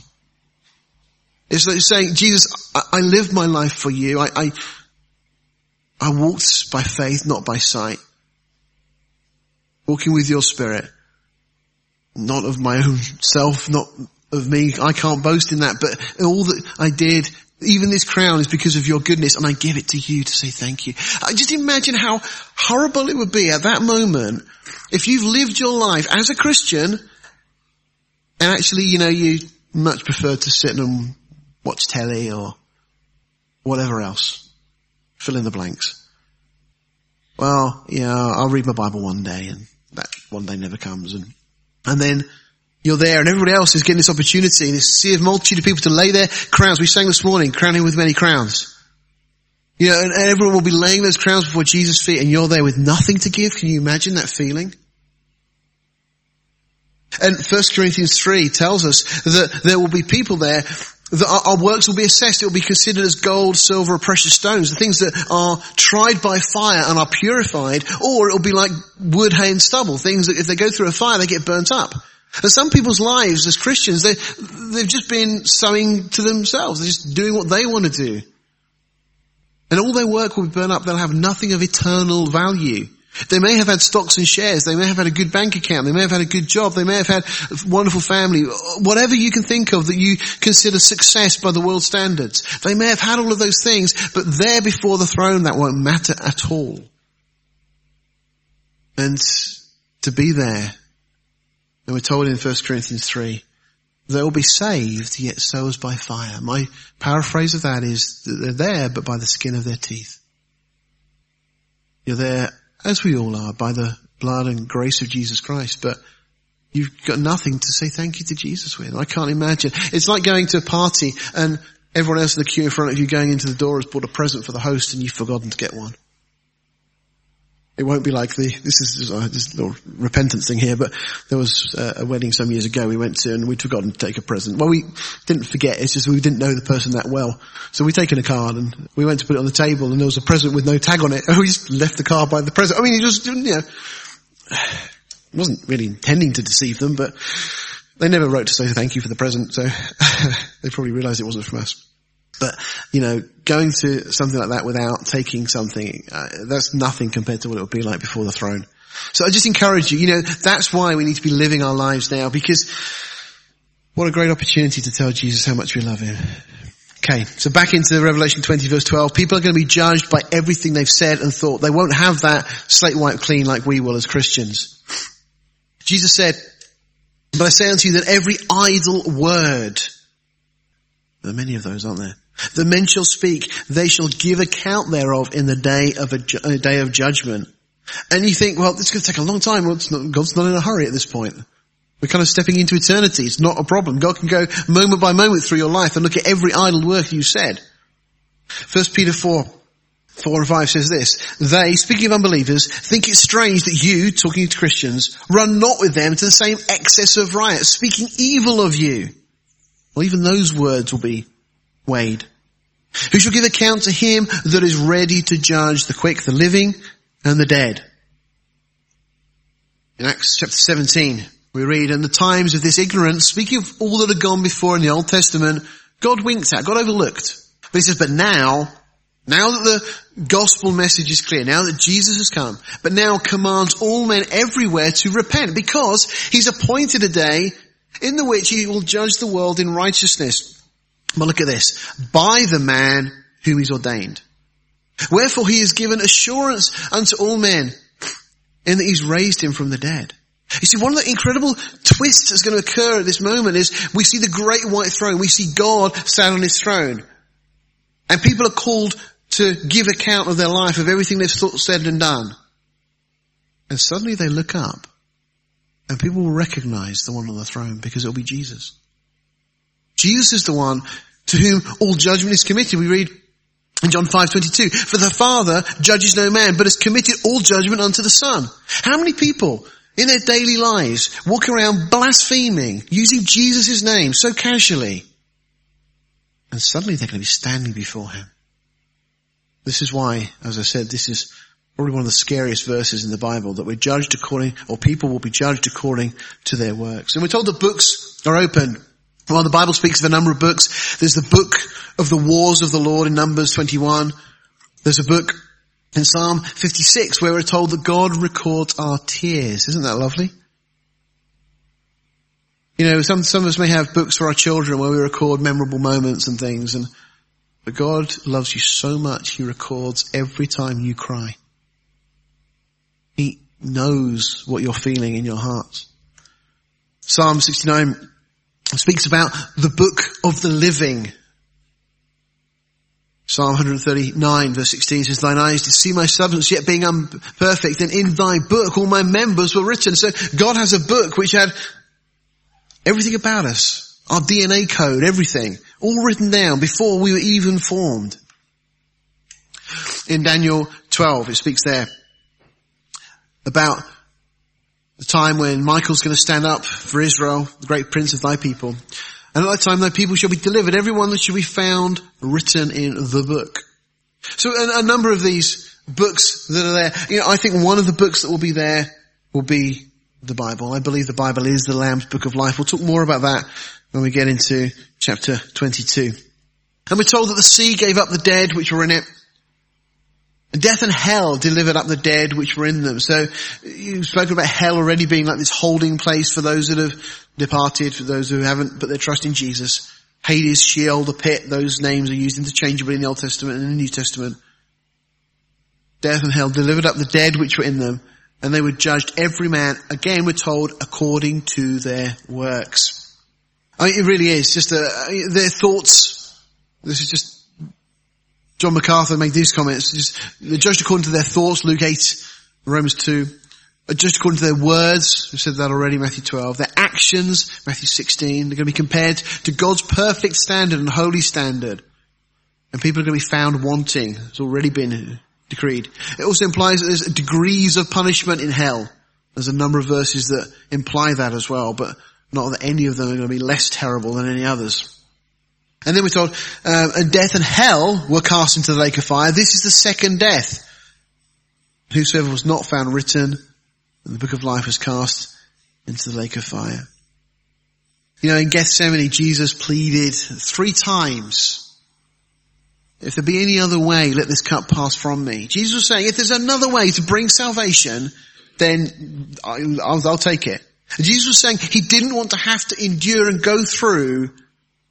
It's like saying, Jesus, I, I lived my life for you. I, I, I walked by faith, not by sight. Walking with your spirit. Not of my own self, not of me. I can't boast in that, but all that I did, even this crown is because of your goodness and I give it to you to say thank you. I just imagine how horrible it would be at that moment if you've lived your life as a Christian and actually, you know, you much prefer to sit and watch telly or whatever else. Fill in the blanks. Well, yeah, I'll read my Bible one day and that one day never comes and, and then you're there and everybody else is getting this opportunity, and this sea of multitude of people to lay their crowns. We sang this morning, crowning with many crowns. You know, and everyone will be laying those crowns before Jesus' feet and you're there with nothing to give. Can you imagine that feeling? And 1 Corinthians 3 tells us that there will be people there that our, our works will be assessed. It will be considered as gold, silver, or precious stones. The things that are tried by fire and are purified, or it will be like wood, hay, and stubble. Things that if they go through a fire, they get burnt up. And some people's lives as Christians, they, they've just been sowing to themselves. They're just doing what they want to do. And all their work will be burned up. They'll have nothing of eternal value. They may have had stocks and shares. They may have had a good bank account. They may have had a good job. They may have had a wonderful family. Whatever you can think of that you consider success by the world standards. They may have had all of those things, but there before the throne that won't matter at all. And to be there, and we're told in 1 Corinthians 3, they will be saved, yet so as by fire. My paraphrase of that is that they're there, but by the skin of their teeth. You're there as we all are, by the blood and grace of Jesus Christ, but you've got nothing to say thank you to Jesus with. I can't imagine. It's like going to a party and everyone else in the queue in front of you going into the door has bought a present for the host and you've forgotten to get one. It won't be like the, this is just, uh, a little repentance thing here, but there was uh, a wedding some years ago we went to and we'd forgotten to take a present. Well, we didn't forget, it's just we didn't know the person that well. So we'd taken a card and we went to put it on the table and there was a present with no tag on it and <laughs> we just left the card by the present. I mean, he just, didn't you know, <sighs> wasn't really intending to deceive them, but they never wrote to say thank you for the present, so <laughs> they probably realized it wasn't from us. But, you know, going to something like that without taking something, uh, that's nothing compared to what it would be like before the throne. So I just encourage you, you know, that's why we need to be living our lives now because what a great opportunity to tell Jesus how much we love him. Okay, so back into Revelation 20 verse 12. People are going to be judged by everything they've said and thought. They won't have that slate wiped clean like we will as Christians. Jesus said, but I say unto you that every idle word, there are many of those, aren't there? The men shall speak, they shall give account thereof in the day of a, a uh, day of judgment. And you think, well, it's going to take a long time. Well, not, God's not in a hurry at this point. We're kind of stepping into eternity. It's not a problem. God can go moment by moment through your life and look at every idle word you said. First Peter 4, 4 and 5 says this, they, speaking of unbelievers, think it strange that you, talking to Christians, run not with them to the same excess of riot, speaking evil of you. Well, even those words will be weighed. Who shall give account to him that is ready to judge the quick, the living, and the dead? In Acts chapter 17, we read, in the times of this ignorance, speaking of all that had gone before in the Old Testament, God winked at, God overlooked. But he says, but now, now that the gospel message is clear, now that Jesus has come, but now commands all men everywhere to repent because he's appointed a day in the which he will judge the world in righteousness but look at this. By the man whom he's ordained. Wherefore he has given assurance unto all men in that he's raised him from the dead. You see, one of the incredible twists that's going to occur at this moment is we see the great white throne. We see God sat on his throne. And people are called to give account of their life, of everything they've thought, said and done. And suddenly they look up and people will recognize the one on the throne because it'll be Jesus. Jesus is the one to whom all judgment is committed. We read in John 5:22, "For the Father judges no man, but has committed all judgment unto the Son." How many people in their daily lives walk around blaspheming, using Jesus' name so casually? And suddenly they're going to be standing before Him. This is why, as I said, this is probably one of the scariest verses in the Bible, that we're judged according, or people will be judged according to their works. And we're told the books are open. Well, the Bible speaks of a number of books. There's the book of the wars of the Lord in Numbers 21. There's a book in Psalm 56 where we're told that God records our tears. Isn't that lovely? You know, some, some of us may have books for our children where we record memorable moments and things and, but God loves you so much, He records every time you cry. Knows what you're feeling in your heart. Psalm 69 speaks about the book of the living. Psalm 139 verse 16 says, Thine eyes did see my substance yet being imperfect and in thy book all my members were written. So God has a book which had Everything about us, our DNA code, everything, all written down before we were even formed. In Daniel 12, it speaks there about the time when Michael's going to stand up for Israel, the great prince of thy people. And at that time thy people shall be delivered, everyone that shall be found written in the book. So a, a number of these books that are there, you know, I think one of the books that will be there will be the Bible. I believe the Bible is the Lamb's Book of Life. We'll talk more about that when we get into chapter 22. And we're told that the sea gave up the dead which were in it. Death and hell delivered up the dead which were in them. So you've spoken about hell already being like this holding place for those that have departed, for those who haven't put their trust in Jesus. Hades, Sheol, the pit, those names are used interchangeably in the Old Testament and in the New Testament. Death and hell delivered up the dead which were in them and they were judged every man, again we're told, according to their works. I mean, it really is just a, their thoughts. This is just, John MacArthur made these comments, just, they're judged according to their thoughts, Luke 8, Romans 2, judged according to their words, we said that already, Matthew 12, their actions, Matthew 16, they're going to be compared to God's perfect standard and holy standard. And people are going to be found wanting. It's already been decreed. It also implies that there's degrees of punishment in hell. There's a number of verses that imply that as well, but not that any of them are going to be less terrible than any others. And then we're told, um, and death and hell were cast into the lake of fire. This is the second death. Whosoever was not found written in the book of life was cast into the lake of fire. You know, in Gethsemane, Jesus pleaded three times if there be any other way, let this cup pass from me. Jesus was saying, if there's another way to bring salvation, then I'll, I'll take it. And Jesus was saying he didn't want to have to endure and go through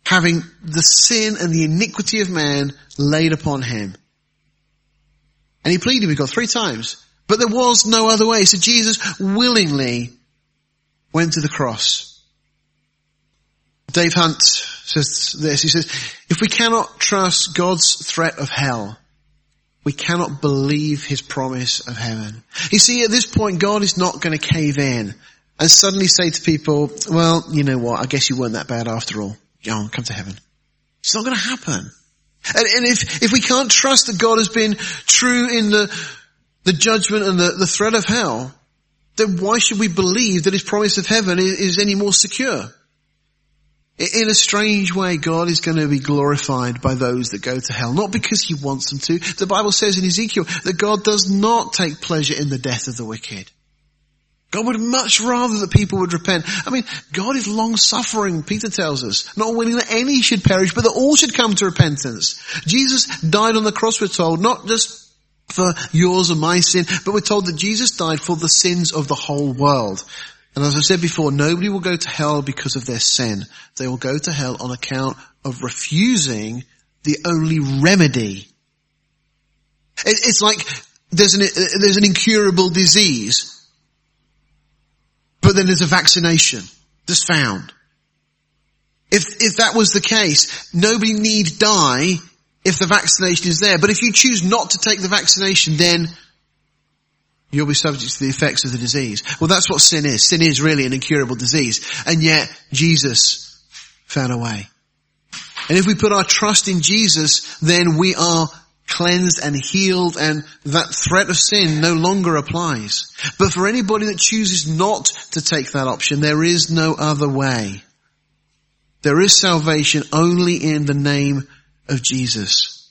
having the sin and the iniquity of man laid upon him. And he pleaded with God three times. But there was no other way. So Jesus willingly went to the cross. Dave Hunt says this. He says, if we cannot trust God's threat of hell, we cannot believe his promise of heaven. You see, at this point, God is not going to cave in and suddenly say to people, well, you know what, I guess you weren't that bad after all. Go come to heaven. It's not going to happen. And, and, if, if we can't trust that God has been true in the, the judgment and the, the threat of hell, then why should we believe that his promise of heaven is, is any more secure? In a strange way, God is going to be glorified by those that go to hell. Not because He wants them to. The Bible says in Ezekiel that God does not take pleasure in the death of the wicked. God would much rather that people would repent. I mean, God is long suffering, Peter tells us, not willing that any should perish, but that all should come to repentance. Jesus died on the cross, we're told, not just for yours and my sin, but we're told that Jesus died for the sins of the whole world. And as I said before, nobody will go to hell because of their sin. They will go to hell on account of refusing the only remedy. It's like there's an, there's an incurable disease, but then there's a vaccination that's found. If, if that was the case, nobody need die if the vaccination is there. But if you choose not to take the vaccination, then You'll be subject to the effects of the disease. Well, that's what sin is. Sin is really an incurable disease. And yet, Jesus found a way. And if we put our trust in Jesus, then we are cleansed and healed and that threat of sin no longer applies. But for anybody that chooses not to take that option, there is no other way. There is salvation only in the name of Jesus.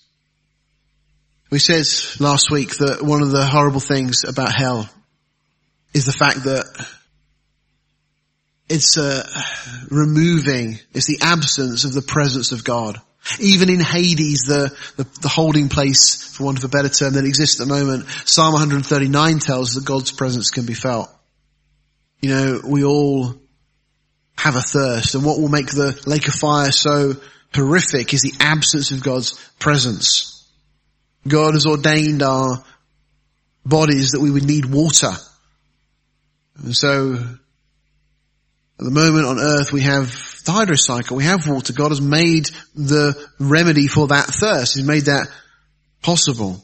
We said last week that one of the horrible things about hell is the fact that it's uh, removing, it's the absence of the presence of God. Even in Hades, the, the, the, holding place, for want of a better term, that exists at the moment, Psalm 139 tells us that God's presence can be felt. You know, we all have a thirst, and what will make the lake of fire so horrific is the absence of God's presence. God has ordained our bodies that we would need water. And so, at the moment on earth we have the hydrocycle, we have water. God has made the remedy for that thirst. He's made that possible.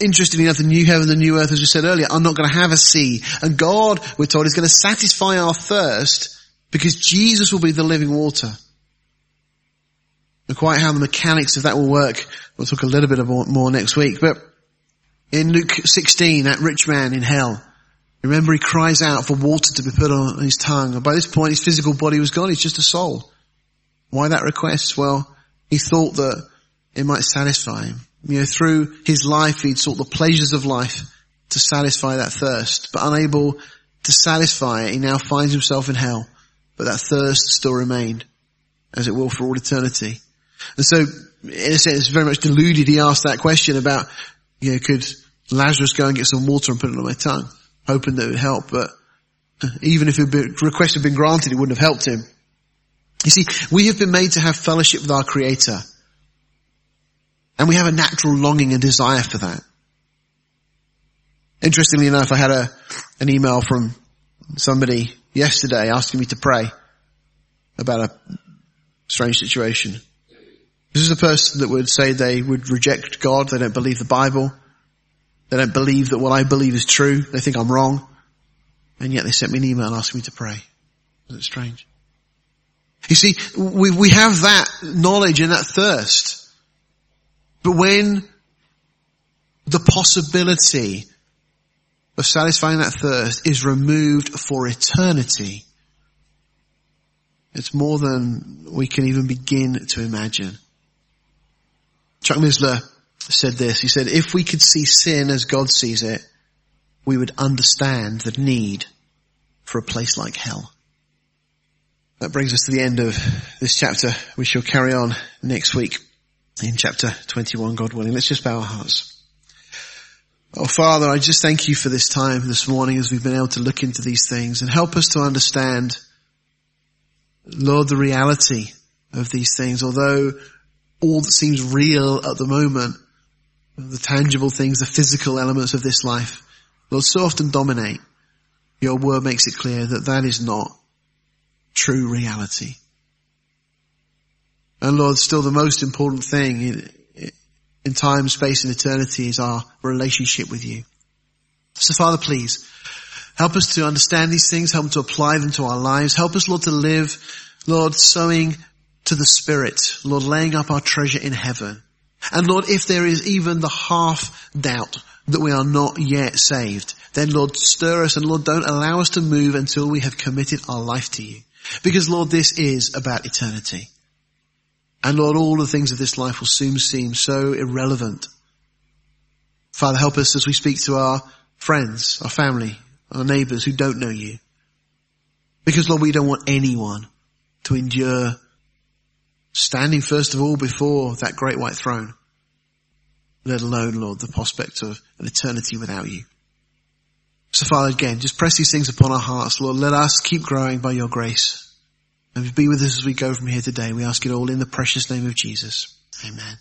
Interestingly enough, the new heaven, the new earth, as we said earlier, are not going to have a sea. And God, we're told, is going to satisfy our thirst because Jesus will be the living water. And quite how the mechanics of that will work, we'll talk a little bit more next week. But in Luke 16, that rich man in hell, remember he cries out for water to be put on his tongue. And by this point, his physical body was gone. He's just a soul. Why that request? Well, he thought that it might satisfy him. You know, through his life, he'd sought the pleasures of life to satisfy that thirst, but unable to satisfy it, he now finds himself in hell. But that thirst still remained, as it will for all eternity. And so, in a sense, very much deluded, he asked that question about, you know, could Lazarus go and get some water and put it on my tongue, hoping that it would help, but uh, even if the request had been granted, it wouldn't have helped him. You see, we have been made to have fellowship with our Creator. And we have a natural longing and desire for that. Interestingly enough, I had a, an email from somebody yesterday asking me to pray about a strange situation. This is a person that would say they would reject God. They don't believe the Bible. They don't believe that what I believe is true. They think I'm wrong. And yet they sent me an email asking me to pray. Isn't it strange? You see, we, we have that knowledge and that thirst. But when the possibility of satisfying that thirst is removed for eternity, it's more than we can even begin to imagine. Chuck Missler said this. He said, if we could see sin as God sees it, we would understand the need for a place like hell. That brings us to the end of this chapter. We shall carry on next week in chapter 21, God willing. Let's just bow our hearts. Oh Father, I just thank you for this time this morning as we've been able to look into these things and help us to understand, Lord, the reality of these things. Although all that seems real at the moment, the tangible things, the physical elements of this life, Lord, so often dominate. Your word makes it clear that that is not true reality. And Lord, still the most important thing in, in time, space and eternity is our relationship with you. So Father, please help us to understand these things, help us to apply them to our lives. Help us, Lord, to live, Lord, sowing to the Spirit, Lord, laying up our treasure in heaven. And Lord, if there is even the half doubt that we are not yet saved, then Lord, stir us and Lord, don't allow us to move until we have committed our life to you. Because Lord, this is about eternity. And Lord, all the things of this life will soon seem so irrelevant. Father, help us as we speak to our friends, our family, our neighbors who don't know you. Because Lord, we don't want anyone to endure standing first of all before that great white throne, let alone, Lord, the prospect of an eternity without you. So Father, again, just press these things upon our hearts, Lord. Let us keep growing by your grace. And be with us as we go from here today. We ask it all in the precious name of Jesus. Amen.